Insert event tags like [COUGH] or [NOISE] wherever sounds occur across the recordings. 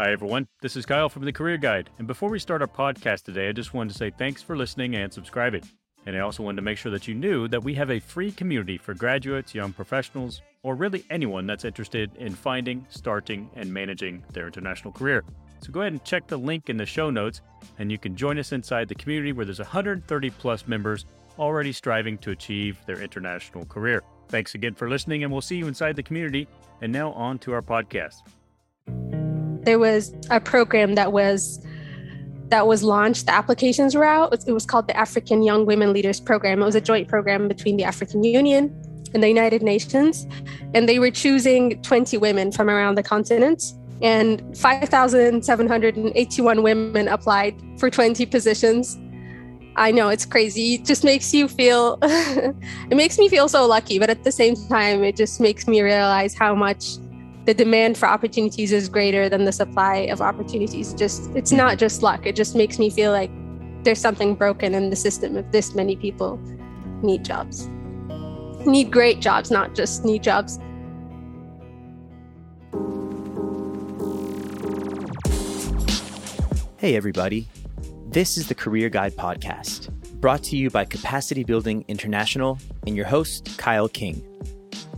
Hi, everyone. This is Kyle from the Career Guide. And before we start our podcast today, I just wanted to say thanks for listening and subscribing. And I also wanted to make sure that you knew that we have a free community for graduates, young professionals, or really anyone that's interested in finding, starting, and managing their international career. So go ahead and check the link in the show notes, and you can join us inside the community where there's 130 plus members already striving to achieve their international career. Thanks again for listening, and we'll see you inside the community. And now on to our podcast. There was a program that was that was launched. The applications were out. It was called the African Young Women Leaders Program. It was a joint program between the African Union and the United Nations, and they were choosing 20 women from around the continent. And 5,781 women applied for 20 positions. I know it's crazy. It just makes you feel, [LAUGHS] it makes me feel so lucky. But at the same time, it just makes me realize how much the demand for opportunities is greater than the supply of opportunities. Just it's not just luck. It just makes me feel like there's something broken in the system if this many people need jobs. Need great jobs, not just need jobs. Hey everybody. This is the Career Guide podcast, brought to you by Capacity Building International and your host Kyle King.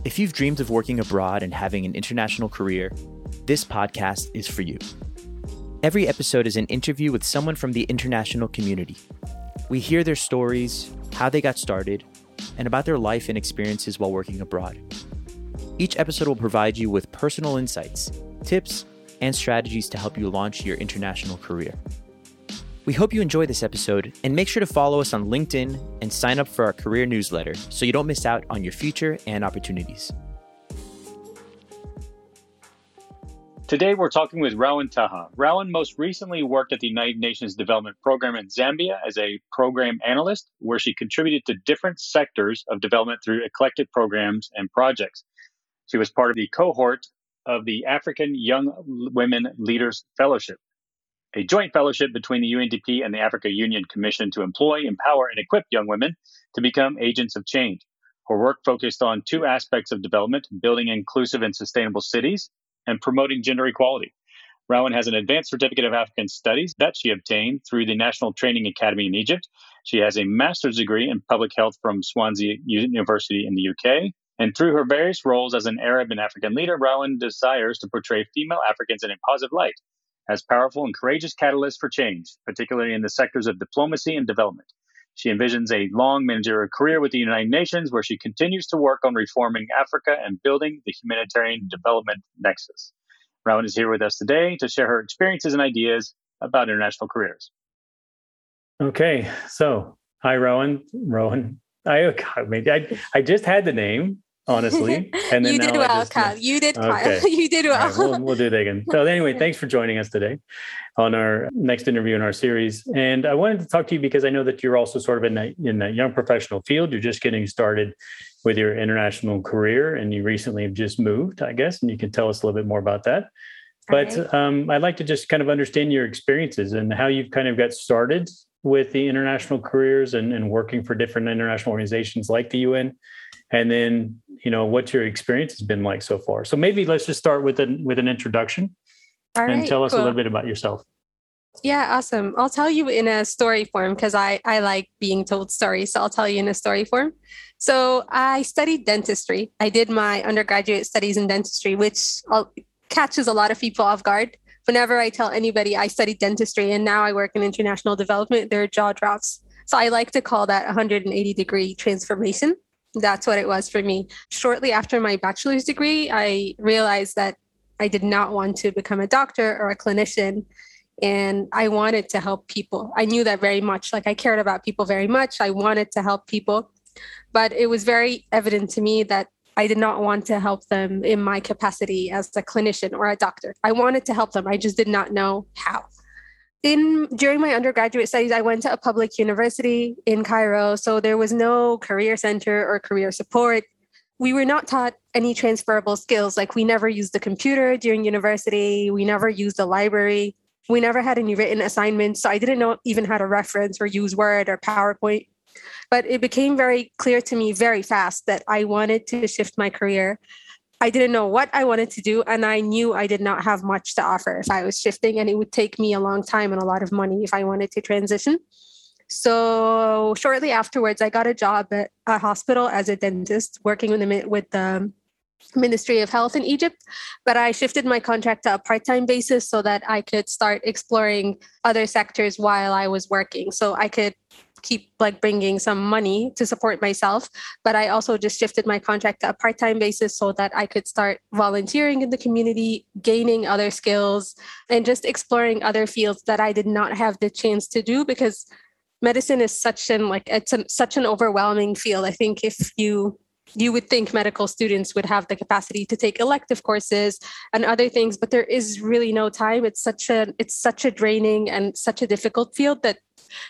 If you've dreamed of working abroad and having an international career, this podcast is for you. Every episode is an interview with someone from the international community. We hear their stories, how they got started, and about their life and experiences while working abroad. Each episode will provide you with personal insights, tips, and strategies to help you launch your international career. We hope you enjoy this episode and make sure to follow us on LinkedIn and sign up for our career newsletter so you don't miss out on your future and opportunities. Today, we're talking with Rawan Taha. Rawan most recently worked at the United Nations Development Program in Zambia as a program analyst, where she contributed to different sectors of development through eclectic programs and projects. She was part of the cohort of the African Young Women Leaders Fellowship, a joint fellowship between the UNDP and the Africa Union Commission to employ, empower, and equip young women to become agents of change. Her work focused on two aspects of development building inclusive and sustainable cities and promoting gender equality. Rawan has an advanced certificate of African studies that she obtained through the National Training Academy in Egypt. She has a master's degree in public health from Swansea University in the UK. And through her various roles as an Arab and African leader, Rawan desires to portray female Africans in a positive light as powerful and courageous catalysts for change, particularly in the sectors of diplomacy and development. She envisions a long managerial career with the United Nations where she continues to work on reforming Africa and building the humanitarian development nexus. Rawan is here with us today to share her experiences and ideas about international careers. Okay, so hi, Rawan. Rawan. I, I, I just had the name honestly. [LAUGHS] And then you did well, just, Kyle. You did, okay. Kyle. [LAUGHS] you did well. Right, we'll, we'll do that again. So anyway, [LAUGHS] thanks for joining us today on our next interview in our series. And I wanted to talk to you because I know that you're also sort of in a, in a young professional field. You're just getting started with your international career, and you recently have just moved, I guess, and you can tell us a little bit more about that. But right. um, I'd like to just kind of understand your experiences and how you've kind of got started with the international careers and, and working for different international organizations like the UN and then you know what your experience has been like so far. So maybe let's just start with an with an introduction All and right, tell us cool. a little bit about yourself. Yeah awesome. I'll tell you in a story form because i i like being told stories so i'll tell you in a story form. So i studied dentistry. I did my undergraduate studies in dentistry which uh, catches a lot of people off guard. Whenever i tell anybody i studied dentistry and now i work in international development their jaw drops. So i like to call that 180 degree transformation that's what it was for me. Shortly after my bachelor's degree, I realized that I did not want to become a doctor or a clinician. And I wanted to help people. I knew that very much. Like I cared about people very much. I wanted to help people. But it was very evident to me that I did not want to help them in my capacity as a clinician or a doctor. I wanted to help them. I just did not know how in during my undergraduate studies i went to a public university in cairo so there was no career center or career support. We were not taught any transferable skills like we never used the computer during university we never used the library we never had any written assignments so i didn't know even how to reference or use word or powerpoint. But it became very clear to me very fast that i wanted to shift my career I didn't know what I wanted to do. And I knew I did not have much to offer if I was shifting, and it would take me a long time and a lot of money if I wanted to transition. So shortly afterwards, I got a job at a hospital as a dentist, working with the, with the Ministry of Health in Egypt. But I shifted my contract to a part time basis so that I could start exploring other sectors while I was working. So I could keep like bringing some money to support myself but i also just shifted my contract to a part-time basis so that i could start volunteering in the community gaining other skills and just exploring other fields that i did not have the chance to do because medicine is such an like it's an, such an overwhelming field. I think if you you would think medical students would have the capacity to take elective courses and other things but there is really no time. It's such a it's such a draining and such a difficult field that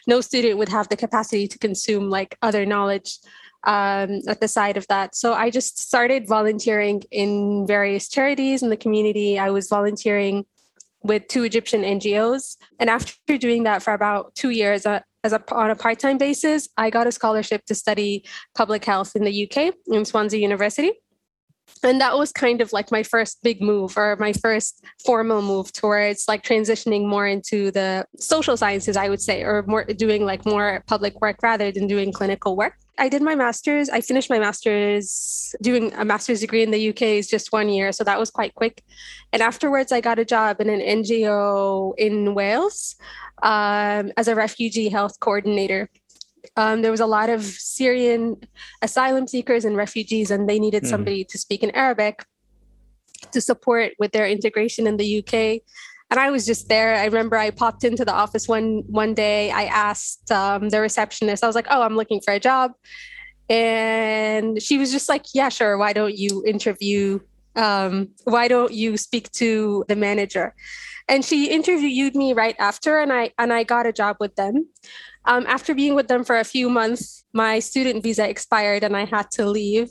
no student would have the capacity to consume like other knowledge um, at the side of that. So i just started volunteering in various charities in the community. I was volunteering with two egyptian ngos and after doing that for about two years uh, as a, on a part-time basis, I got a scholarship to study public health in the UK in Swansea University. And that was kind of like my first big move or my first formal move towards like transitioning more into the social sciences, I would say, or more doing like more public work rather than doing clinical work. I did my master's. I finished my master's doing a master's degree in the UK is just one year. So that was quite quick. And afterwards, I got a job in an NGO in Wales um, as a refugee health coordinator. Um, there was a lot of Syrian asylum seekers and refugees, and they needed mm. somebody to speak in Arabic to support with their integration in the UK. And I was just there. I remember I popped into the office one one day. I asked um, the receptionist. I was like, "Oh, I'm looking for a job," and she was just like, "Yeah, sure. Why don't you interview? Um, why don't you speak to the manager?" and she interviewed me right after and i and i got a job with them um, after being with them for a few months my student visa expired and i had to leave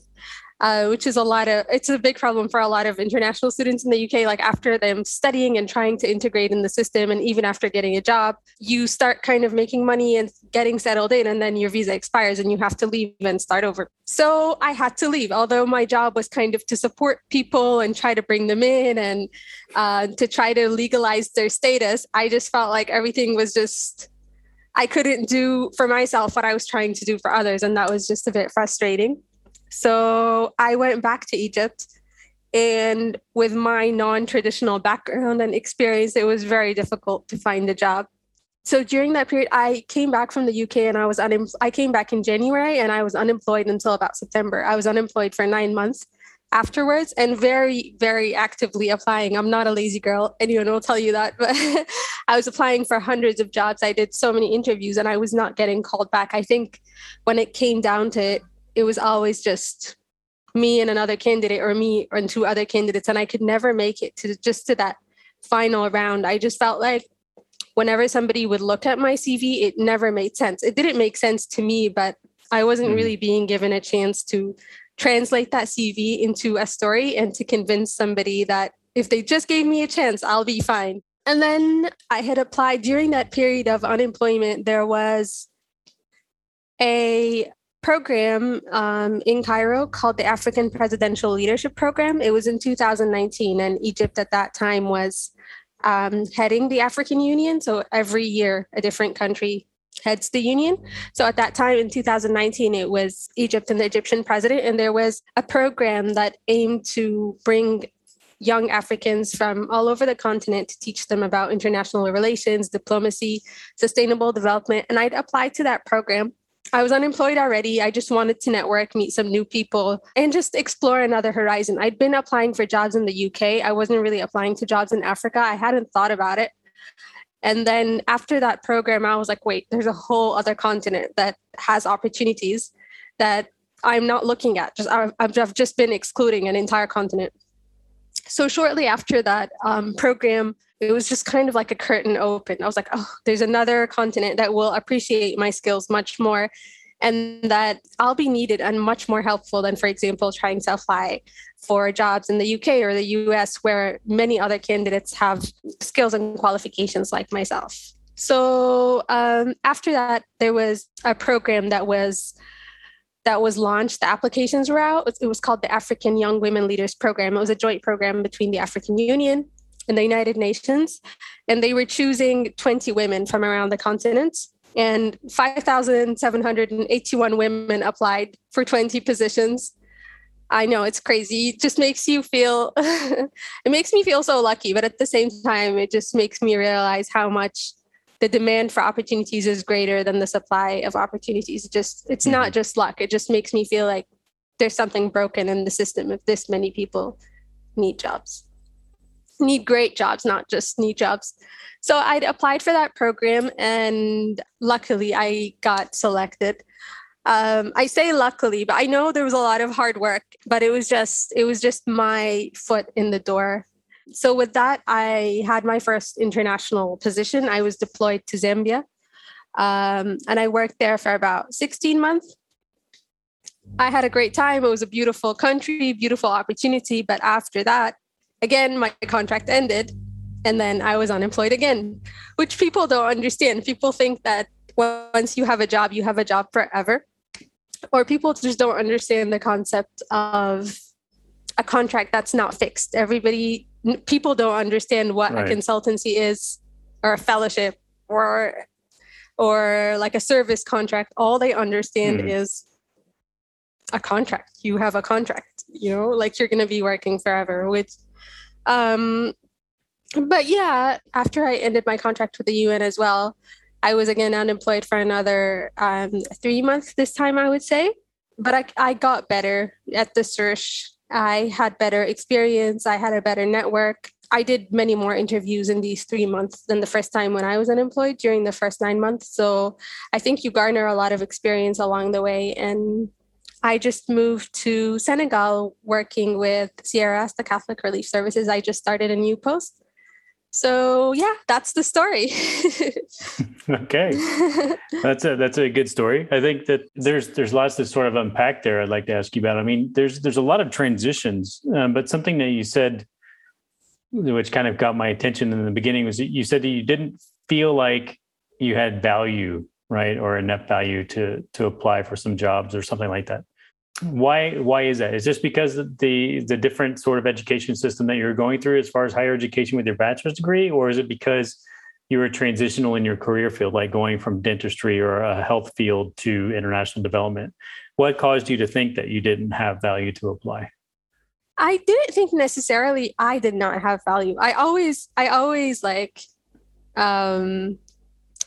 uh, which is a lot of it's a big problem for a lot of international students in the UK. Like after them studying and trying to integrate in the system, and even after getting a job, you start kind of making money and getting settled in, and then your visa expires and you have to leave and start over. So I had to leave, although my job was kind of to support people and try to bring them in and uh, to try to legalize their status. I just felt like everything was just I couldn't do for myself what I was trying to do for others, and that was just a bit frustrating. So I went back to Egypt. And with my non traditional background and experience, it was very difficult to find a job. So during that period, I came back from the UK and I was unem- I came back in January and I was unemployed until about September. I was unemployed for nine months afterwards and very, very actively applying. I'm not a lazy girl. Anyone will tell you that, [LAUGHS] but I was applying for hundreds of jobs. I did so many interviews and I was not getting called back. I think when it came down to it, it was always just me and another candidate or me and two other candidates and i could never make it to just to that final round i just felt like whenever somebody would look at my cv it never made sense it didn't make sense to me but i wasn't mm. really being given a chance to translate that cv into a story and to convince somebody that if they just gave me a chance i'll be fine and then i had applied during that period of unemployment there was a program um, in Cairo called the African Presidential Leadership Program. It was in 2019, and Egypt at that time was um, heading the African Union. So every year, a different country heads the union. So at that time in 2019, it was Egypt and the Egyptian president, and there was a program that aimed to bring young Africans from all over the continent to teach them about international relations, diplomacy, sustainable development. And I'd applied to that program I was unemployed already. I just wanted to network, meet some new people, and just explore another horizon. I'd been applying for jobs in the UK. I wasn't really applying to jobs in Africa. I hadn't thought about it. And then after that program, I was like, wait, there's a whole other continent that has opportunities that I'm not looking at. Just I've, I've just been excluding an entire continent. So shortly after that um, program, it was just kind of like a curtain open. I was like, oh, there's another continent that will appreciate my skills much more and that I'll be needed and much more helpful than, for example, trying to apply for jobs in the UK or the US, where many other candidates have skills and qualifications like myself. So um, after that, there was a program that was that was launched, the applications were out. It was called the African Young Women Leaders Program. It was a joint program between the African Union and the United Nations. And they were choosing 20 women from around the continent. And 5,781 women applied for 20 positions. I know it's crazy. It just makes you feel, [LAUGHS] it makes me feel so lucky. But at the same time, it just makes me realize how much the demand for opportunities is greater than the supply of opportunities. It just it's mm-hmm. not just luck. It just makes me feel like there's something broken in the system if this many people need jobs. Need great jobs, not just need jobs. So I applied for that program and luckily I got selected. Um, I say luckily, but I know there was a lot of hard work, but it was just it was just my foot in the door so with that, I had my first international position. I was deployed to Zambia, um, and I worked there for about 16 months. I had a great time. It was a beautiful country, beautiful opportunity. But after that, again, my contract ended, and then I was unemployed again, which people don't understand. People think that once you have a job, you have a job forever, or people just don't understand the concept of a contract that's not fixed. Everybody people don't understand what right. a consultancy is or a fellowship or or like a service contract all they understand mm. is a contract you have a contract you know like you're going to be working forever with um but yeah after i ended my contract with the un as well i was again unemployed for another um, three months this time i would say but i, I got better at the search I had better experience. I had a better network. I did many more interviews in these three months than the first time when I was unemployed during the first nine months. So I think you garner a lot of experience along the way. And I just moved to Senegal working with CRS, the Catholic Relief Services. I just started a new post. So yeah that's the story. [LAUGHS] Okay. [LAUGHS] That's a that's a good story. I think that there's there's lots to sort of unpack there i'd like to ask you about. I mean there's there's a lot of transitions um, but something that you said which kind of got my attention in the beginning was you said that you didn't feel like you had value right or enough value to to apply for some jobs or something like that why why is that? Is this because the the different sort of education system that you're going through as far as higher education with your bachelor's degree? Or is it because you were transitional in your career field like going from dentistry or a health field to international development? What caused you to think that you didn't have value to apply? I didn't think necessarily i did not have value. I always i always like um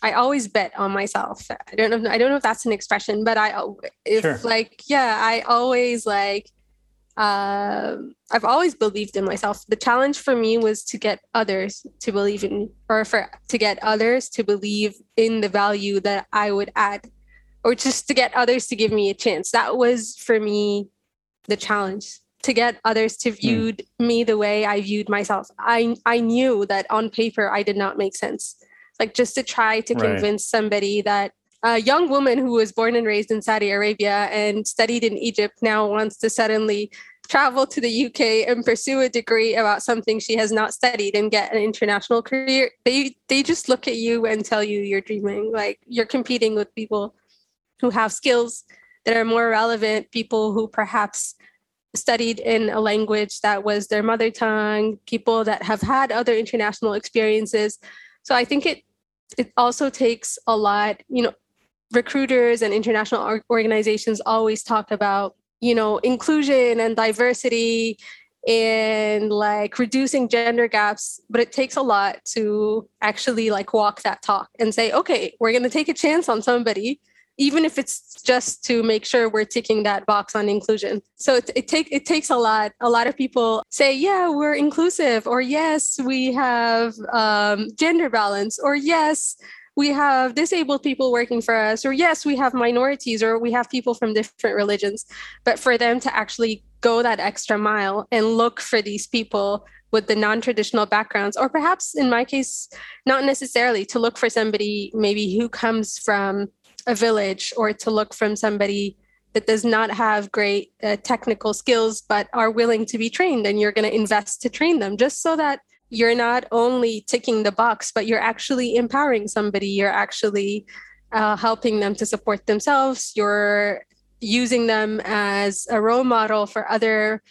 I always bet on myself. I don't know. I don't know if that's an expression, but I, if sure. like, yeah, I always like, uh, I've always believed in myself. The challenge for me was to get others to believe in, or for to get others to believe in the value that I would add, or just to get others to give me a chance. That was for me the challenge to get others to hmm. view mm. me the way I viewed myself. I I knew that on paper I did not make sense like just to try to convince right. somebody that a young woman who was born and raised in Saudi Arabia and studied in Egypt now wants to suddenly travel to the UK and pursue a degree about something she has not studied and get an international career. They they just look at you and tell you you're dreaming. Like you're competing with people who have skills that are more relevant, people who perhaps studied in a language that was their mother tongue, people that have had other international experiences. So I think it it also takes a lot, you know, recruiters and international organizations always talk about, you know, inclusion and diversity and like reducing gender gaps, but it takes a lot to actually like walk that talk and say, okay, we're going to take a chance on somebody even if it's just to make sure we're ticking that box on inclusion. So it, it take it takes a lot. A lot of people say, "Yeah, we're inclusive," or "Yes, we have um, gender balance," or "Yes." We have disabled people working for us, or yes, we have minorities, or we have people from different religions. But for them to actually go that extra mile and look for these people with the non-traditional backgrounds or perhaps in my case not necessarily to look for somebody maybe who comes from a village or to look from somebody that does not have great uh, technical skills but are willing to be trained and you're going to invest to train them just so that you're not only ticking the box but you're actually empowering somebody. You're actually uh, helping them to support themselves. You're using them as a role model for other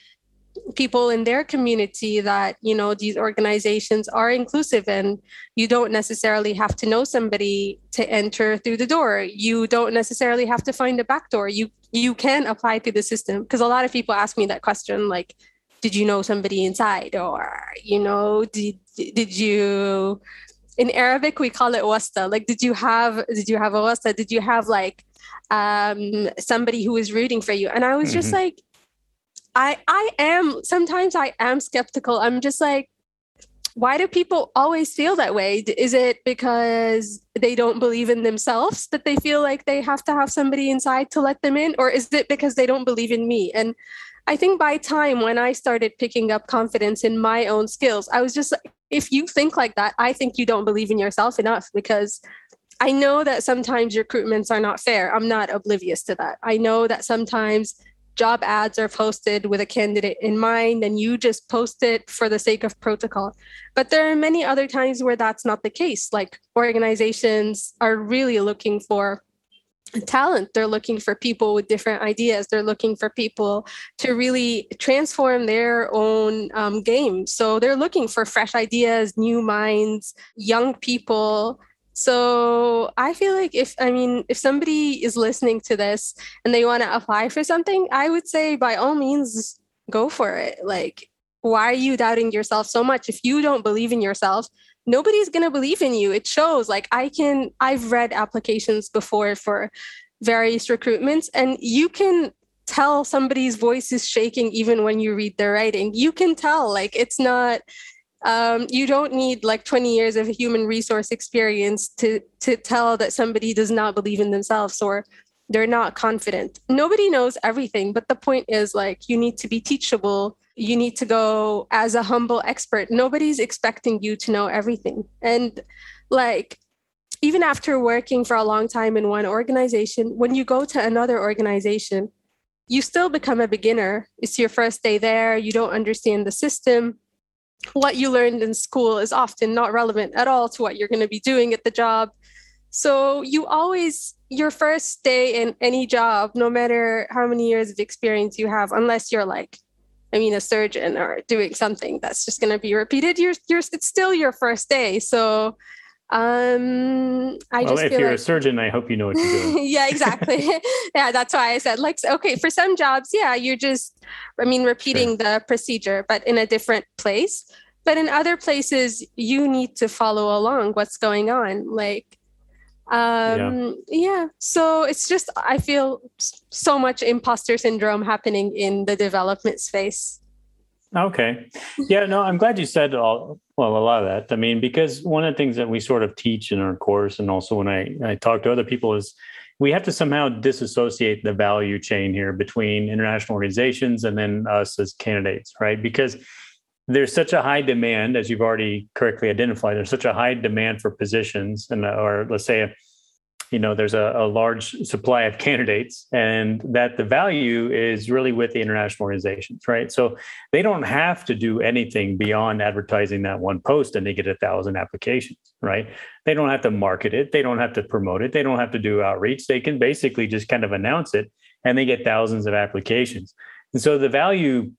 people in their community that you know these organizations are inclusive and you don't necessarily have to know somebody to enter through the door. You don't necessarily have to find a back door. You you can apply to the system. Because a lot of people ask me that question like did you know somebody inside? or you know did did you in arabic we call it wasta. Like did you have did you have a wasta? Did you have like um somebody who was rooting for you? And i was mm-hmm. just like i i am sometimes i am skeptical i'm just like why do people always feel that way? Is it because they don't believe in themselves that they feel like they have to have somebody inside to let them in? Or is it because they don't believe in me? And I think by time when I started picking up confidence in my own skills, I was just like, if you think like that, I think you don't believe in yourself enough because I know that sometimes recruitments are not fair. I'm not oblivious to that. I know that sometimes job ads are posted with a candidate in mind and you just post it for the sake of protocol. But there are many other times where that's not the case. Like organizations are really looking for talent. They're looking for people with different ideas. They're looking for people to really transform their own um, game. So they're looking for fresh ideas, new minds, young people so I feel like if I mean if somebody is listening to this and they want to apply for something, I would say by all means go for it. Like why are you doubting yourself so much? If you don't believe in yourself, nobody's going to believe in you. It shows like I can I've read applications before for various recruitments and you can tell somebody's voice is shaking even when you read their writing. You can tell like it's not um, you don't need like 20 years of human resource experience to to tell that somebody does not believe in themselves or they're not confident. Nobody knows everything but the point is like you need to be teachable. You need to go as a humble expert. Nobody's expecting you to know everything. And like even after working for a long time in one organization when you go to another organization you still become a beginner. It's your first day there. You don't understand the system what you learned in school is often not relevant at all to what you're going to be doing at the job. So you always, your first day in any job, no matter how many years of experience you have, unless you're like, I mean, a surgeon or doing something that's just going to be repeated, you're, you're, it's still your first day. So um i well, just if you're like... a surgeon i hope you know what you're doing [LAUGHS] yeah exactly [LAUGHS] [LAUGHS] yeah that's why i said like okay for some jobs yeah you're just i mean repeating sure. the procedure but in a different place but in other places you need to follow along what's going on like um yeah. yeah so it's just i feel so much imposter syndrome happening in the development space Okay. Yeah, no, I'm glad you said all well, a lot of that. I mean, because one of the things that we sort of teach in our course and also when I, I talk to other people is we have to somehow disassociate the value chain here between international organizations and then us as candidates, right? Because there's such a high demand, as you've already correctly identified, there's such a high demand for positions and or let's say you know there's a, a, large supply of candidates and that the value is really with the international organizations right? So they don't have to do anything beyond advertising that one post and they get a thousand applications right? They don't have to market it. They don't have to promote it. They don't have to do outreach. They can basically just kind of announce it and they get thousands of applications. And so the value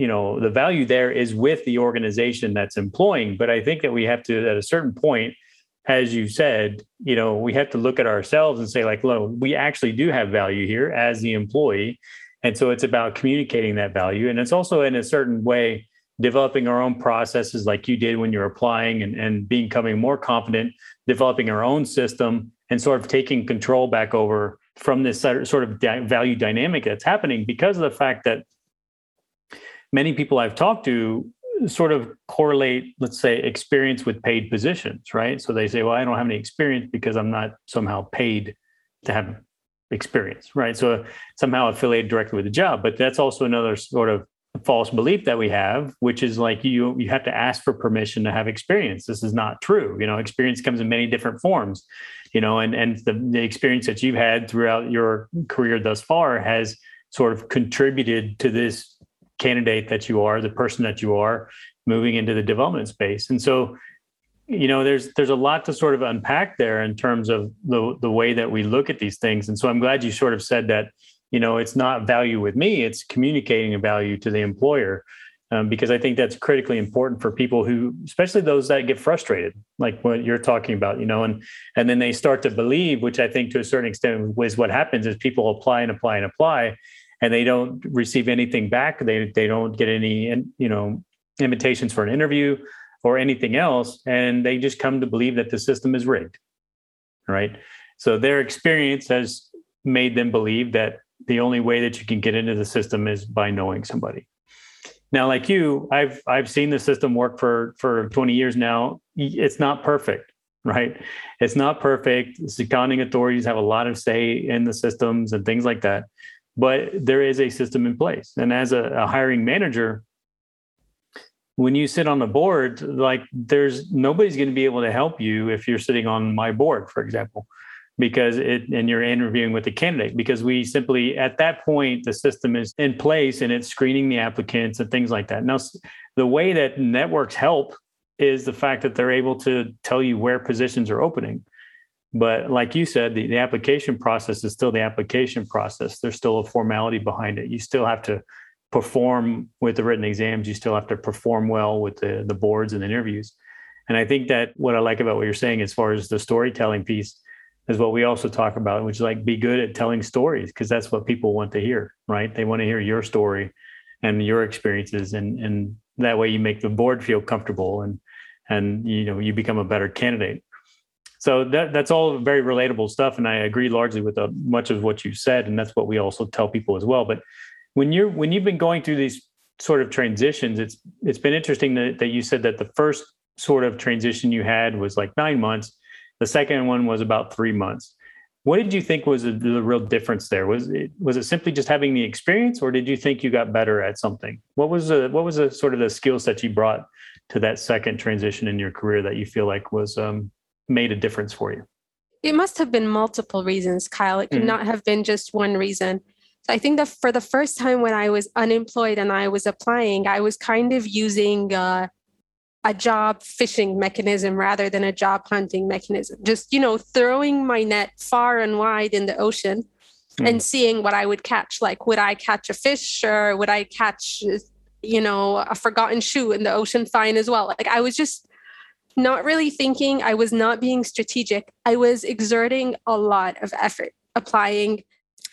you know the value there is with the organization that's employing but i think that we have to at a certain point as you said, you know, we have to look at ourselves and say, like, look, we actually do have value here as the employee. And so it's about communicating that value. And it's also in a certain way developing our own processes like you did when you're applying and, and becoming more confident, developing our own system and sort of taking control back over from this sort of value dynamic that's happening because of the fact that many people I've talked to sort of correlate, let's say, experience with paid positions, right? So they say, well, I don't have any experience because I'm not somehow paid to have experience, right? So somehow affiliated directly with the job. But that's also another sort of false belief that we have, which is like you you have to ask for permission to have experience. This is not true. You know, experience comes in many different forms. You know, and and the, the experience that you've had throughout your career thus far has sort of contributed to this candidate that you are, the person that you are moving into the development space. And so you know there's there's a lot to sort of unpack there in terms of the the way that we look at these things and so i'm glad you sort of said that you know it's not value with me it's communicating a value to the employer um, because i think that's critically important for people who especially those that get frustrated like what you're talking about you know and and then they start to believe which i think to a certain extent is what happens is people apply and apply and apply and they don't receive anything back. They they don't get any you know invitations for an interview or anything else. And they just come to believe that the system is rigged right? So their experience has made them believe that the only way that you can get into the system is by knowing somebody. Now like you i've i've seen the system work for for 20 years now. It's not perfect right? It's not perfect. The accounting authorities have a lot of say in the systems and things like that but there is a system in place and as a, a hiring manager when you sit on the board, like there's nobody's going to be able to help you if you're sitting on my board, for example, because it and you're interviewing with the candidate because we simply at that point the system is in place and it's screening the applicants and things like that. Now, the way that networks help is the fact that they're able to tell you where positions are opening. But like you said, the, the application process is still the application process. There's still a formality behind it. You still have to perform with the written exams, you still have to perform well with the, the boards and the interviews. And I think that what I like about what you're saying as far as the storytelling piece is what we also talk about, which is like be good at telling stories because that's what people want to hear, right? They want to hear your story and your experiences and and that way you make the board feel comfortable and and you know you become a better candidate. So that that's all very relatable stuff and I agree largely with uh, much of what you said and that's what we also tell people as well. But when you're when you've been going through these sort of transitions, it's it's been interesting that, that you said that the first sort of transition you had was like nine months. The second one was about three months. What did you think was the, the real difference there? Was it was it simply just having the experience, or did you think you got better at something? What was the what was the sort of the skills that you brought to that second transition in your career that you feel like was um, made a difference for you? It must have been multiple reasons, Kyle. It could mm-hmm. not have been just one reason. So I think that for the first time when I was unemployed and I was applying, I was kind of using uh, a job fishing mechanism rather than a job hunting mechanism. Just, you know, throwing my net far and wide in the ocean mm. and seeing what I would catch. Like, would I catch a fish or would I catch, you know, a forgotten shoe in the ocean fine as well? Like, I was just not really thinking. I was not being strategic. I was exerting a lot of effort applying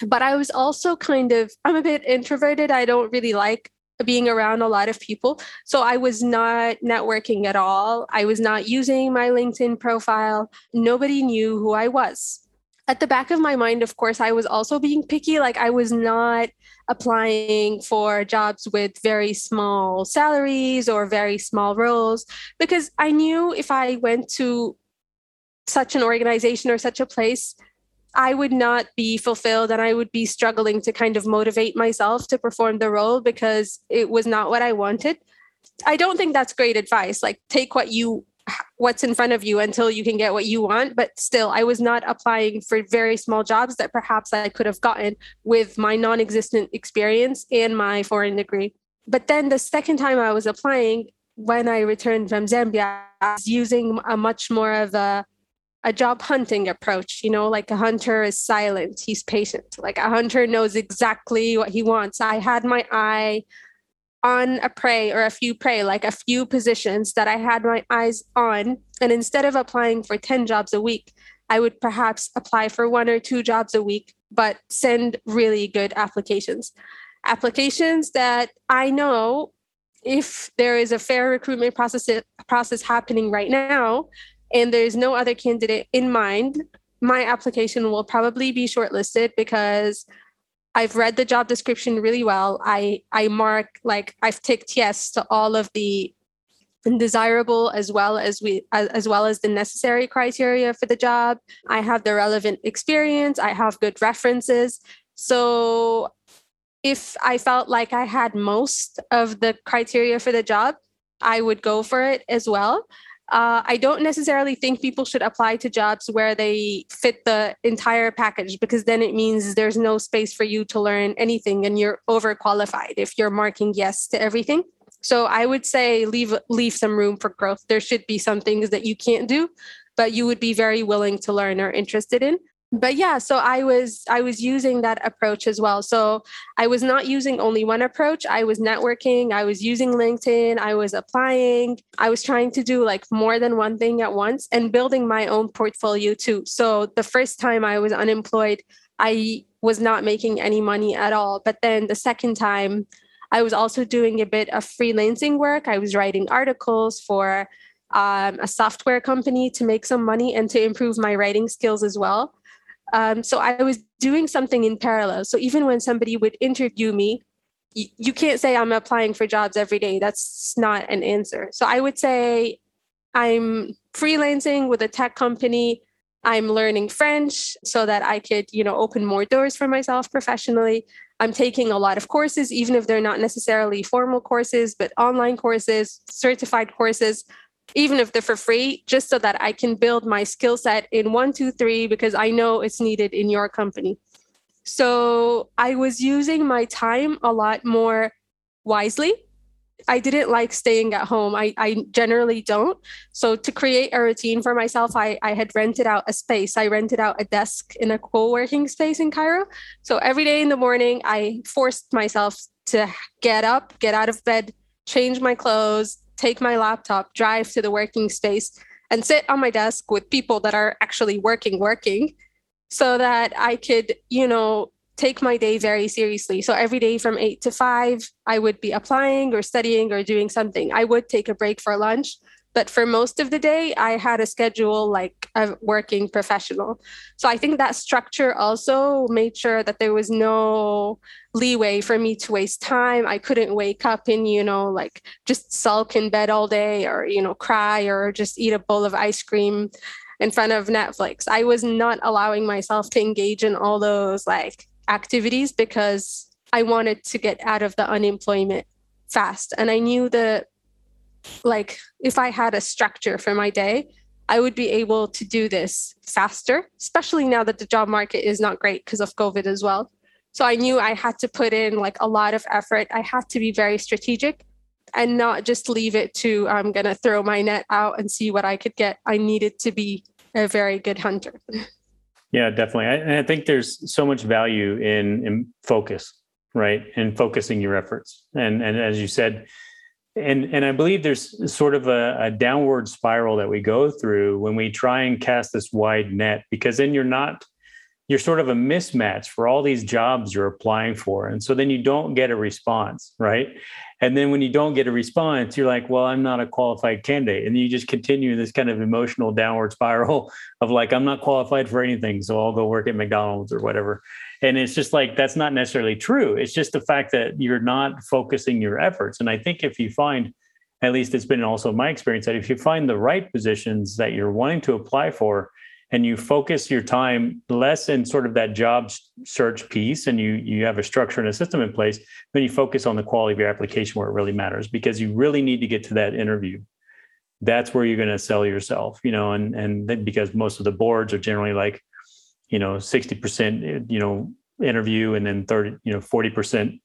but I was also kind of, I'm a bit introverted. I don't really like being around a lot of people. So I was not networking at all. I was not using my LinkedIn profile. Nobody knew who I was. At the back of my mind, of course, I was also being picky. Like I was not applying for jobs with very small salaries or very small roles because I knew if I went to such an organization or such a place, I would not be fulfilled and I would be struggling to kind of motivate myself to perform the role because it was not what I wanted. I don't think that's great advice. Like take what you what's in front of you until you can get what you want, but still I was not applying for very small jobs that perhaps I could have gotten with my non-existent experience and my foreign degree. But then the second time I was applying when I returned from Zambia, I was using a much more of a a job hunting approach you know like a hunter is silent he's patient. Like a hunter knows exactly what he wants. I had my eye on a prey or a few prey like a few positions that i had my eyes on. And instead of applying for 10 jobs a week i would perhaps apply for one or two jobs a week but send really good applications. Applications that i know if there is a fair recruitment process process happening right now and there's no other candidate in mind, my application will probably be shortlisted because I've read the job description really well. I I mark like I've ticked yes to all of the desirable as well as we as, as well as the necessary criteria for the job. I have the relevant experience, I have good references. So if I felt like I had most of the criteria for the job, I would go for it as well uh, I don't necessarily think people should apply to jobs where they fit the entire package because then it means there's no space for you to learn anything and you're overqualified if you're marking yes to everything. So I would say leave leave some room for growth. There should be some things that you can't do, but you would be very willing to learn or interested in but yeah so i was i was using that approach as well so i was not using only one approach i was networking i was using linkedin i was applying i was trying to do like more than one thing at once and building my own portfolio too so the first time i was unemployed i was not making any money at all but then the second time i was also doing a bit of freelancing work i was writing articles for um, a software company to make some money and to improve my writing skills as well um, so I was doing something in parallel. So even when somebody would interview me, y- you can't say I'm applying for jobs every day. That's not an answer. So I would say I'm freelancing with a tech company. I'm learning French so that I could, you know, open more doors for myself professionally. I'm taking a lot of courses, even if they're not necessarily formal courses, but online courses, certified courses even if they're for free, just so that I can build my skill set in one, two, three, because I know it's needed in your company. So I was using my time a lot more wisely. I didn't like staying at home. I, I generally don't. So to create a routine for myself, I, I had rented out a space. I rented out a desk in a co-working space in Cairo. So every day in the morning, I forced myself to get up, get out of bed, change my clothes, take my laptop, drive to the working space, and sit on my desk with people that are actually working, working, so that I could, you know, take my day very seriously. So every day from eight to five, I would be applying or studying or doing something. I would take a break for lunch, but for most of the day, I had a schedule like a working professional. So I think that structure also made sure that there was no leeway for me to waste time. I couldn't wake up and, you know, like just sulk in bed all day or, you know, cry or just eat a bowl of ice cream in front of Netflix. I was not allowing myself to engage in all those like activities because I wanted to get out of the unemployment fast. And I knew that like if I had a structure for my day, I would be able to do this faster, especially now that the job market is not great because of COVID as well. So I knew I had to put in like a lot of effort. I had to be very strategic and not just leave it to I'm going to throw my net out and see what I could get. I needed to be a very good hunter. [LAUGHS] Yeah, definitely. I, and I think there's so much value in, in focus, right? And focusing your efforts. And and as you said, and and I believe there's sort of a, a, downward spiral that we go through when we try and cast this wide net because then you're not you're sort of a mismatch for all these jobs you're applying for. And so then you don't get a response right and then when you don't get a response you're like well i'm not a qualified candidate. And you just continue this kind of emotional downward spiral [LAUGHS] of like i'm not qualified for anything so i'll go work at mcdonald's or whatever. And it's just like that's not necessarily true. It's just the fact that you're not focusing your efforts. And i think if you find at least it's been also my experience that if you find the right positions that you're wanting to apply for and you focus your time less in sort of that job search piece and you you have a structure and a system in place then you focus on the quality of your application where it really matters because you really need to get to that interview. That's where you're going to sell yourself you know and and because most of the boards are generally like you know 60% you know interview and then 30 you know 40%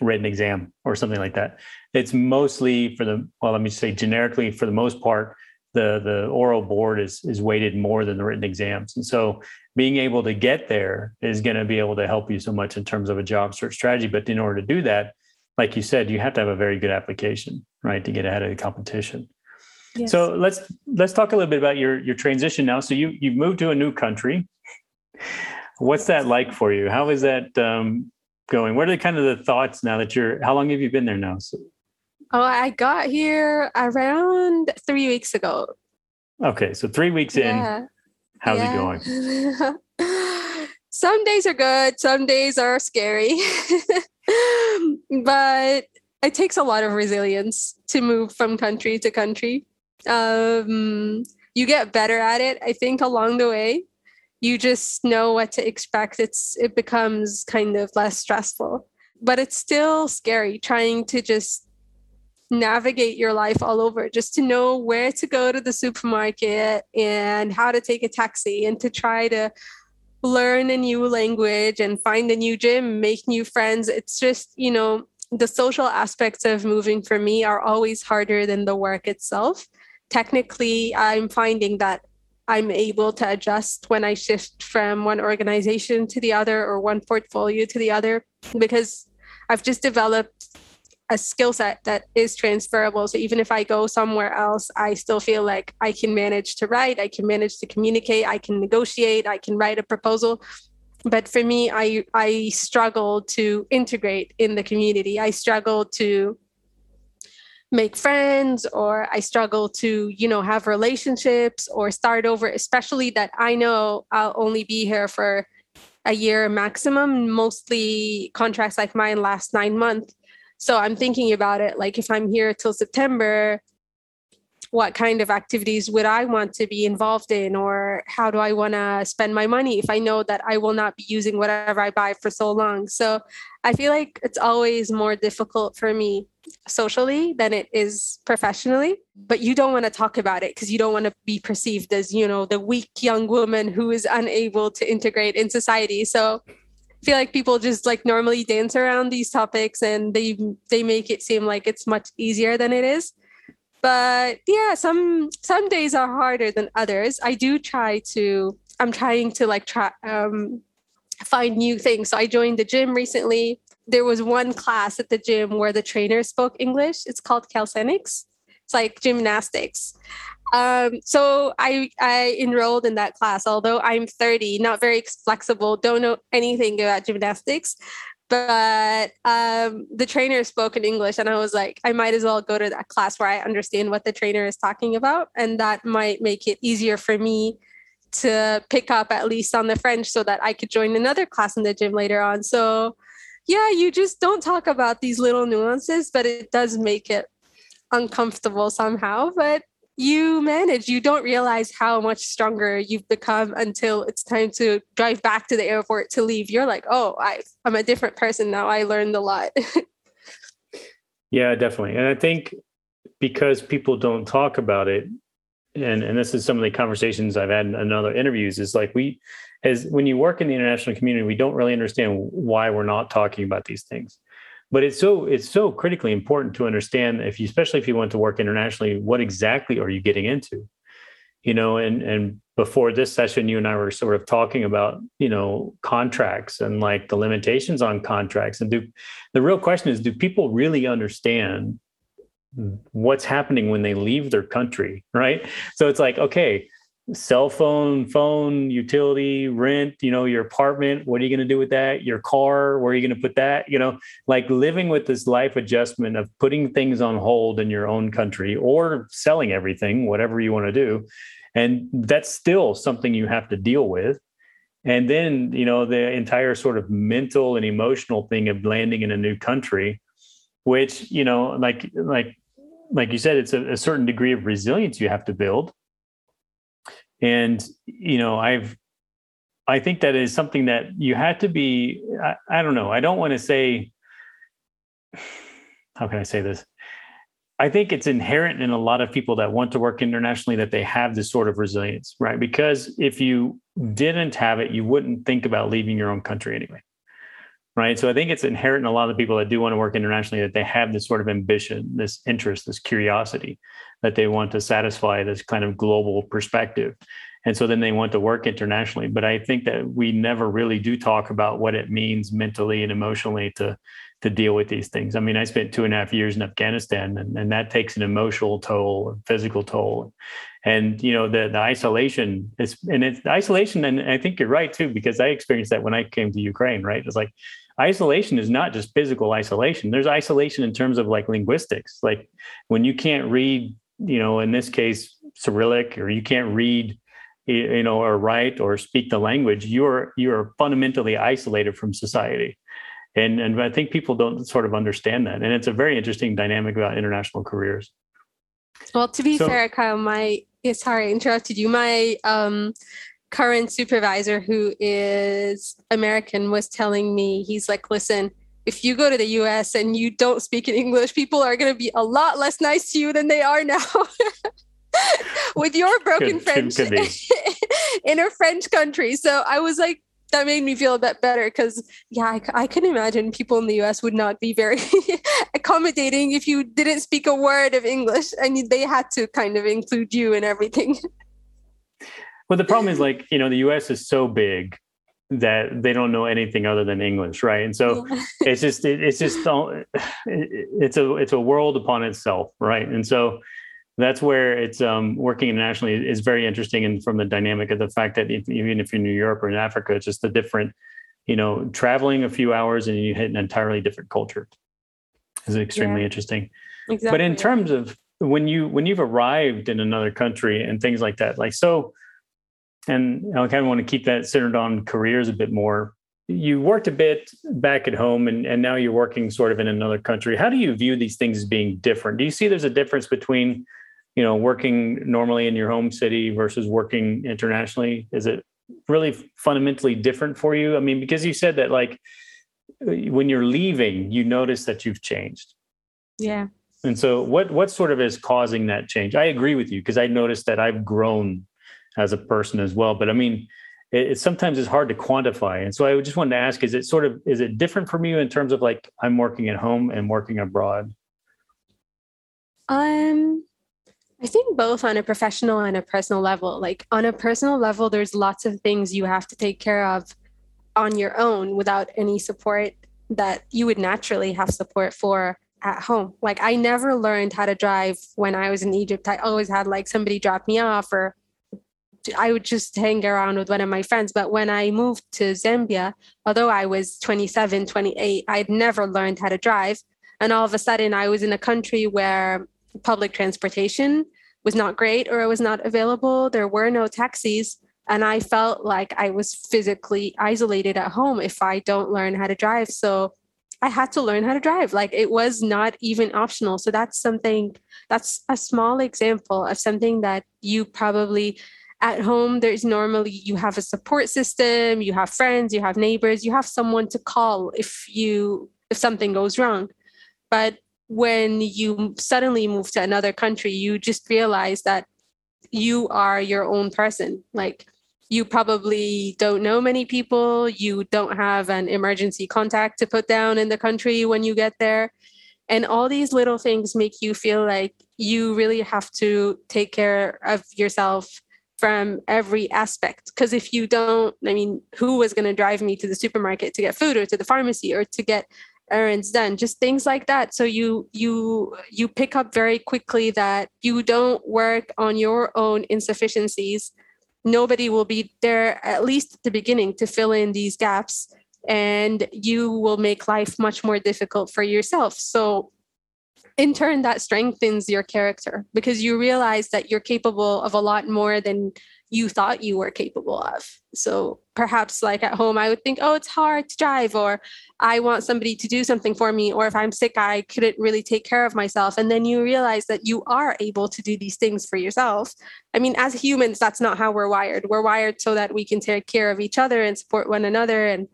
written exam or something like that. It's mostly for the well let me say generically for the most part the the oral board is is weighted more than the written exams and so being able to get there is going to be able to help you so much in terms of a job search strategy but in order to do that like you said you have to have a very good application right to get ahead of the competition yes. so let's let's talk a little bit about your your transition now so you you've moved to a new country What's that like for you? How is that um, going? What are the kind of the thoughts now that you're? How long have you been there now? So, oh, I got here around three weeks ago. Okay, so three weeks yeah. in, how's yeah. it going? [LAUGHS] some days are good, some days are scary, [LAUGHS] but it takes a lot of resilience to move from country to country. Um, you get better at it, I think, along the way you just know what to expect it's it becomes kind of less stressful but it's still scary trying to just navigate your life all over just to know where to go to the supermarket and how to take a taxi and to try to learn a new language and find a new gym make new friends it's just you know the social aspects of moving for me are always harder than the work itself. Technically, I'm finding that I'm able to adjust when I shift from one organization to the other or one portfolio to the other because I've just developed a skill set that is transferable. So even if I go somewhere else, I still feel like I can manage to write, I can manage to communicate, I can negotiate, I can write a proposal. But for me, I I struggle to integrate in the community. I struggle to make friends or I struggle to, you know, have relationships or start over, especially that I know I'll only be here for a year maximum. Mostly contracts like mine last nine months. So I'm thinking about it like if I'm here till September, what kind of activities would I want to be involved in, or how do I want to spend my money if I know that I will not be using whatever I buy for so long? So I feel like it's always more difficult for me socially than it is professionally but you don't want to talk about it because you don't want to be perceived as you know the weak young woman who is unable to integrate in society so feel like people just like normally dance around these topics and they they make it seem like it's much easier than it is. But yeah some some days are harder than others. I do try to i'm trying to like try um find new things. So i joined the gym recently. There was one class at the gym where the trainer spoke english. It's called calisthenics. It's like gymnastics um, so I I enrolled in that class. Although I'm 30, not very flexible, don't know anything about gymnastics, but um, the trainer spoke in English, and I was like, I might as well go to that class where I understand what the trainer is talking about, and that might make it easier for me to pick up at least on the French, so that I could join another class in the gym later on. So yeah, you just don't talk about these little nuances, but it does make it uncomfortable somehow. But you manage. You don't realize how much stronger you've become until it's time to drive back to the airport to leave. You're like oh I, i'm a different person now. I learned a lot. [LAUGHS] Yeah definitely. And i think because people don't talk about it and and this is some of the conversations i've had in other interviews is like we as when you work in the international community we don't really understand why we're not talking about these things but it's so it's so critically important to understand if you especially if you want to work internationally what exactly are you getting into? You know and and before this session you and i were sort of talking about you know contracts and like the limitations on contracts. And do the real question is do people really understand what's happening when they leave their country right? So it's like okay cell phone, phone, utility, rent, you know, your apartment, what are you going to do with that? Your car, where are you going to put that? You know, like living with this life adjustment of putting things on hold in your own country or selling everything, whatever you want to do. And that's still something you have to deal with. And then, you know, the entire sort of mental and emotional thing of landing in a new country, which, you know, like, like, like you said, it's a, a certain degree of resilience you have to build and you know i've i think that is something that you had to be i, I don't know. I don't want to say how can i say this? I think it's inherent in a lot of people that want to work internationally that they have this sort of resilience right? Because if you didn't have it you wouldn't think about leaving your own country anyway right? So i think it's inherent in a lot of people that do want to work internationally that they have this sort of ambition this interest this curiosity that they want to satisfy this kind of global perspective. And so then they want to work internationally. But i think that we never really do talk about what it means mentally and emotionally to to deal with these things. I mean i spent two and a half years in afghanistan and, and that takes an emotional toll a physical toll. And you know the the isolation is and it's isolation and i think you're right too because i experienced that when i came to ukraine right? It's like isolation is not just physical isolation. There's isolation in terms of like linguistics. Like when you can't read you know in this case cyrillic or you can't read you know or write or speak the language you're you're fundamentally isolated from society. And and i think people don't sort of understand that. And it's a very interesting dynamic about international careers. Well to be so, fair kyle my yeah, sorry i interrupted you. My um current supervisor who is american was telling me he's like listen if you go to the US and you don't speak in English, people are going to be a lot less nice to you than they are now. [LAUGHS] With your broken could, French could [LAUGHS] in a French country. So I was like, that made me feel a bit better because yeah I, I can imagine people in the us would not be very [LAUGHS] accommodating if you didn't speak a word of english and they had to kind of include you in everything well the problem is [LAUGHS] like you know the us is so big that they don't know anything other than english right and so yeah. it's just it, it's just [SIGHS] it's a it's a world upon itself right and so that's where it's um, working internationally is very interesting and from the dynamic of the fact that if, even if you're in Europe or in Africa, it's just a different, you know, traveling a few hours and you hit an entirely different culture is extremely yeah. interesting. Exactly. But in terms of when you when you've arrived in another country and things like that, like so, and I kind of want to keep that centered on careers a bit more. You worked a bit back at home and, and now you're working sort of in another country. How do you view these things as being different? Do you see there's a difference between you know working normally in your home city versus working internationally is it really fundamentally different for you i mean because you said that like uh, when you're leaving you notice that you've changed yeah and so what what sort of is causing that change i agree with you because i noticed that i've grown as a person as well but i mean it, it sometimes is hard to quantify and so i just wanted to ask is it sort of is it different from you in terms of like i'm working at home and working abroad um I think both on a professional and a personal level. Like on a personal level, there's lots of things you have to take care of on your own without any support that you would naturally have support for at home. Like I never learned how to drive when I was in Egypt. I always had like somebody drop me off or I would just hang around with one of my friends. But when I moved to Zambia, although I was 27, 28, I'd never learned how to drive. And all of a sudden, I was in a country where public transportation was not great or it was not available. There were no taxis. And I felt like I was physically isolated at home if I don't learn how to drive. So I had to learn how to drive. Like it was not even optional. So that's something, that's a small example of something that you probably at home there's normally you have a support system you have friends you have neighbors you have someone to call if you if something goes wrong but when you suddenly move to another country, you just realize that you are your own person. Like you probably don't know many people, you don't have an emergency contact to put down in the country when you get there. And all these little things make you feel like you really have to take care of yourself from every aspect. Because if you don't, I mean, who was going to drive me to the supermarket to get food or to the pharmacy or to get errands done? Just things like that. So you you you pick up very quickly that you don't work on your own insufficiencies. Nobody will be there at least at the beginning to fill in these gaps and you will make life much more difficult for yourself. So in turn that strengthens your character because you realize that you're capable of a lot more than you thought you were capable of. So perhaps like at home, I would think, oh, it's hard to drive, or I want somebody to do something for me, or if I'm sick, I couldn't really take care of myself. And then you realize that you are able to do these things for yourself. I mean, as humans, that's not how we're wired. We're wired so that we can take care of each other and support one another and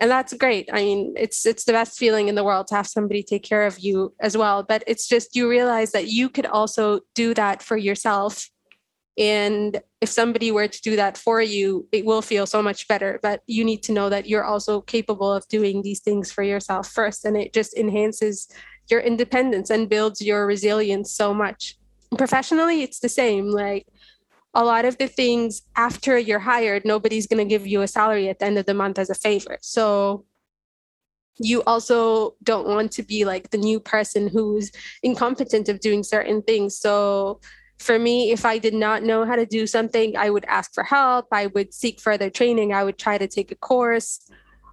and that's great. I mean, it's it's the best feeling in the world to have somebody take care of you as well. But it's just you realize that you could also do that for yourself and if somebody were to do that for you, it will feel so much better. But you need to know that you're also capable of doing these things for yourself first. And it just enhances your independence and builds your resilience so much. Professionally, it's the same. Like a lot of the things after you're hired, nobody's going to give you a salary at the end of the month as a favor. So you also don't want to be like the new person who's incompetent of doing certain things. So for me, if I did not know how to do something, I would ask for help. I would seek further training. I would try to take a course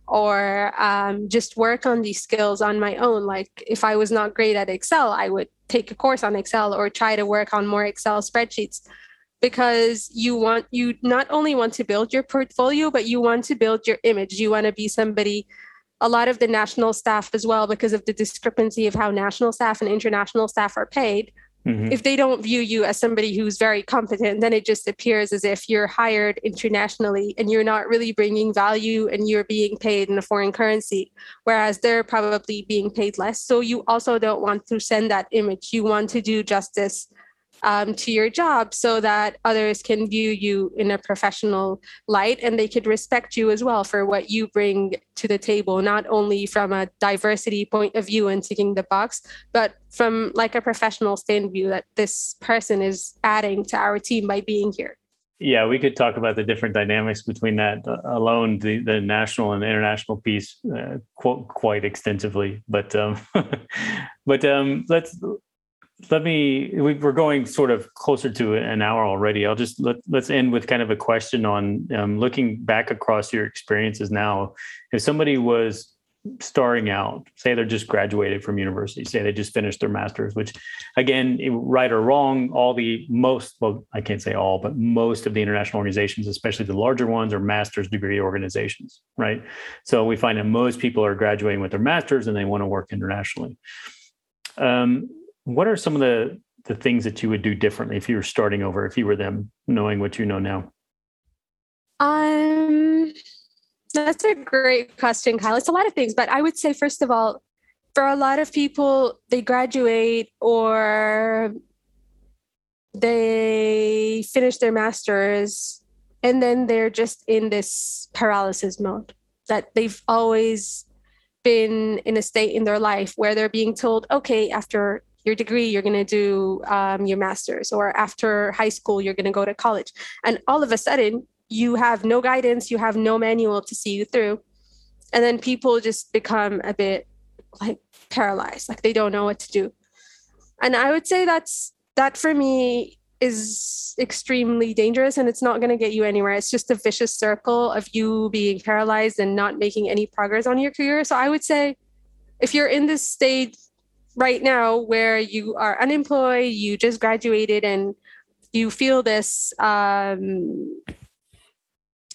or um, just work on these skills on my own. Like if I was not great at Excel, I would take a course on Excel or try to work on more Excel spreadsheets because you want you not only want to build your portfolio but you want to build your image you want to be somebody a lot of the national staff as well because of the discrepancy of how national staff and international staff are paid Mm-hmm. If they don't view you as somebody who's very competent, then it just appears as if you're hired internationally and you're not really bringing value and you're being paid in a foreign currency, whereas they're probably being paid less. So you also don't want to send that image. You want to do justice um, to your job so that others can view you in a professional light and they could respect you as well for what you bring to the table, not only from a diversity point of view and ticking the box, but from like a professional stand view that this person is adding to our team by being here. Yeah, we could talk about the different dynamics between that alone, the, the national and international piece, uh, quite, quite extensively. But um, [LAUGHS] but um, let's let me we, are going sort of closer to an hour already. I'll just let, let's end with kind of a question on um, looking back across your experiences now. If somebody was starting out say they're just graduated from university say they just finished their masters which again right or wrong all the most well i can't say all but most of the international organizations especially the larger ones are master's degree organizations right? So we find that most people are graduating with their masters and they want to work internationally. Um, what are some of the the things that you would do differently if you were starting over, if you were them, knowing what you know now? Um, that's a great question, Kyle. It's a lot of things, but I would say first of all, for a lot of people, they graduate or they finish their masters and then they're just in this paralysis mode that they've always been in a state in their life where they're being told, okay, after your degree, you're going to do um, your master's, or after high school, you're going to go to college. And all of a sudden, you have no guidance, you have no manual to see you through. And then people just become a bit like paralyzed, like they don't know what to do. And I would say that's that for me is extremely dangerous and it's not going to get you anywhere. It's just a vicious circle of you being paralyzed and not making any progress on your career. So I would say if you're in this stage right now where you are unemployed, you just graduated, and you feel this, um,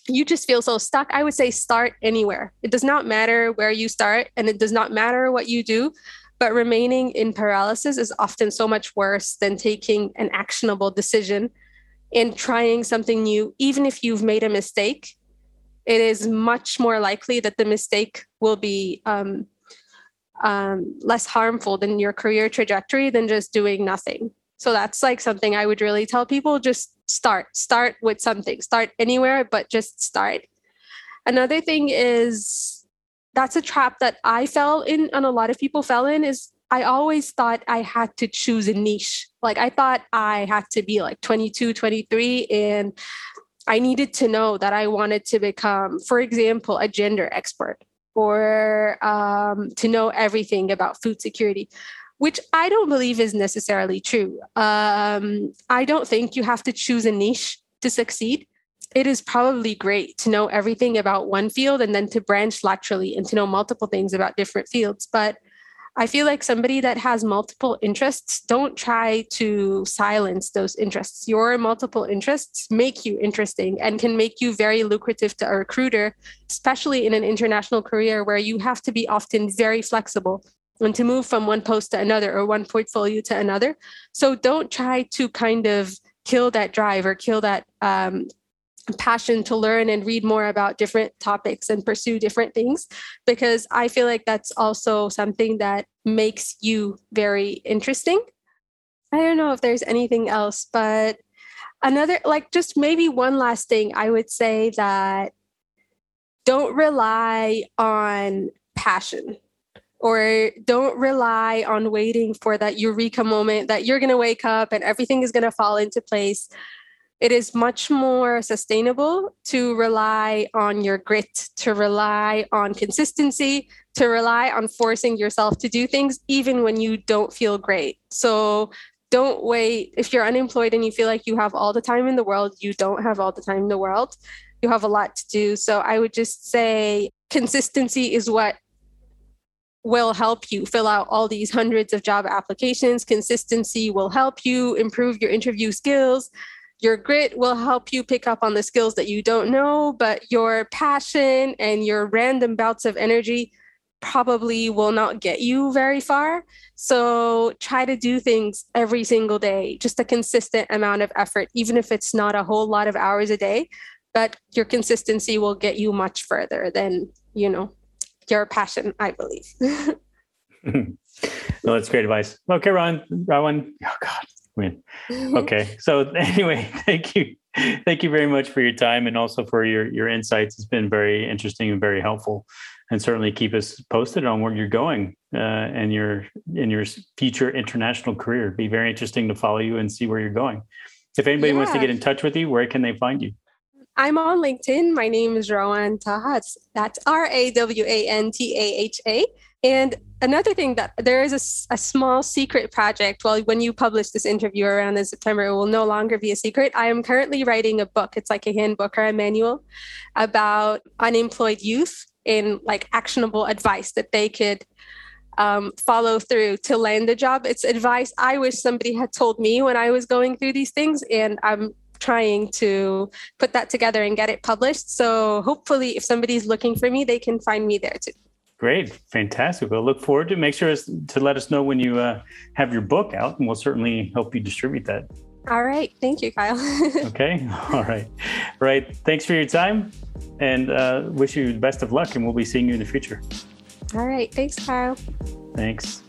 you just feel so stuck. I would say start anywhere. It does not matter where you start, and it does not matter what you do. But remaining in paralysis is often so much worse than taking an actionable decision and trying something new, even if you've made a mistake. It is much more likely that the mistake will be um, um, less harmful than your career trajectory than just doing nothing. So that's like something I would really tell people just start, start with something, start anywhere, but just start. Another thing is that's a trap that I fell in and a lot of people fell in is I always thought I had to choose a niche. Like I thought I had to be like 22, 23 and I needed to know that I wanted to become, for example, a gender expert or um, to know everything about food security, which I don't believe is necessarily true. Um, I don't think you have to choose a niche to succeed. It is probably great to know everything about one field and then to branch laterally and to know multiple things about different fields. But I feel like somebody that has multiple interests, don't try to silence those interests. Your multiple interests make you interesting and can make you very lucrative to a recruiter, especially in an international career where you have to be often very flexible and to move from one post to another or one portfolio to another. So don't try to kind of kill that drive or kill that um, passion to learn and read more about different topics and pursue different things because I feel like that's also something that makes you very interesting. I don't know if there's anything else, but another, like, just maybe one last thing, I would say that don't rely on passion or don't rely on waiting for that eureka moment that you're going to wake up and everything is going to fall into place it is much more sustainable to rely on your grit, to rely on consistency, to rely on forcing yourself to do things even when you don't feel great. So don't wait. If you're unemployed and you feel like you have all the time in the world, you don't have all the time in the world. You have a lot to do. So I would just say consistency is what will help you fill out all these hundreds of job applications. Consistency will help you improve your interview skills your grit will help you pick up on the skills that you don't know, but your passion and your random bouts of energy probably will not get you very far. So try to do things every single day, just a consistent amount of effort, even if it's not a whole lot of hours a day. But your consistency will get you much further than, you know, your passion, I believe. [LAUGHS] [LAUGHS] no, that's great advice. Okay, Ron, Rowan. Oh God, man. okay. So [LAUGHS] anyway, thank you. Thank you very much for your time and also for your your insights. It's been very interesting and very helpful. And certainly keep us posted on where you're going uh, and your in your future international career. It'd be very interesting to follow you and see where you're going. If anybody yeah. wants to get in touch with you, where can they find you? I'm on LinkedIn. My name is Rawan Taha. That's R A W A N T A H A. And another thing that there is a, a, small secret project. Well, when you publish this interview around in September, it will no longer be a secret. I am currently writing a book. It's like a handbook or a manual about unemployed youth and like actionable advice that they could um, follow through to land a job. It's advice I wish somebody had told me when I was going through these things, and I'm trying to put that together and get it published. So hopefully, if somebody's looking for me, they can find me there too. Great, fantastic. We'll look forward to. Make sure to let us know when you uh, have your book out, and we'll certainly help you distribute that. All right, thank you, Kyle. [LAUGHS] okay, [LAUGHS] all right, right. Thanks for your time, and uh, wish you the best of luck. And we'll be seeing you in the future. All right, thanks, Kyle. Thanks.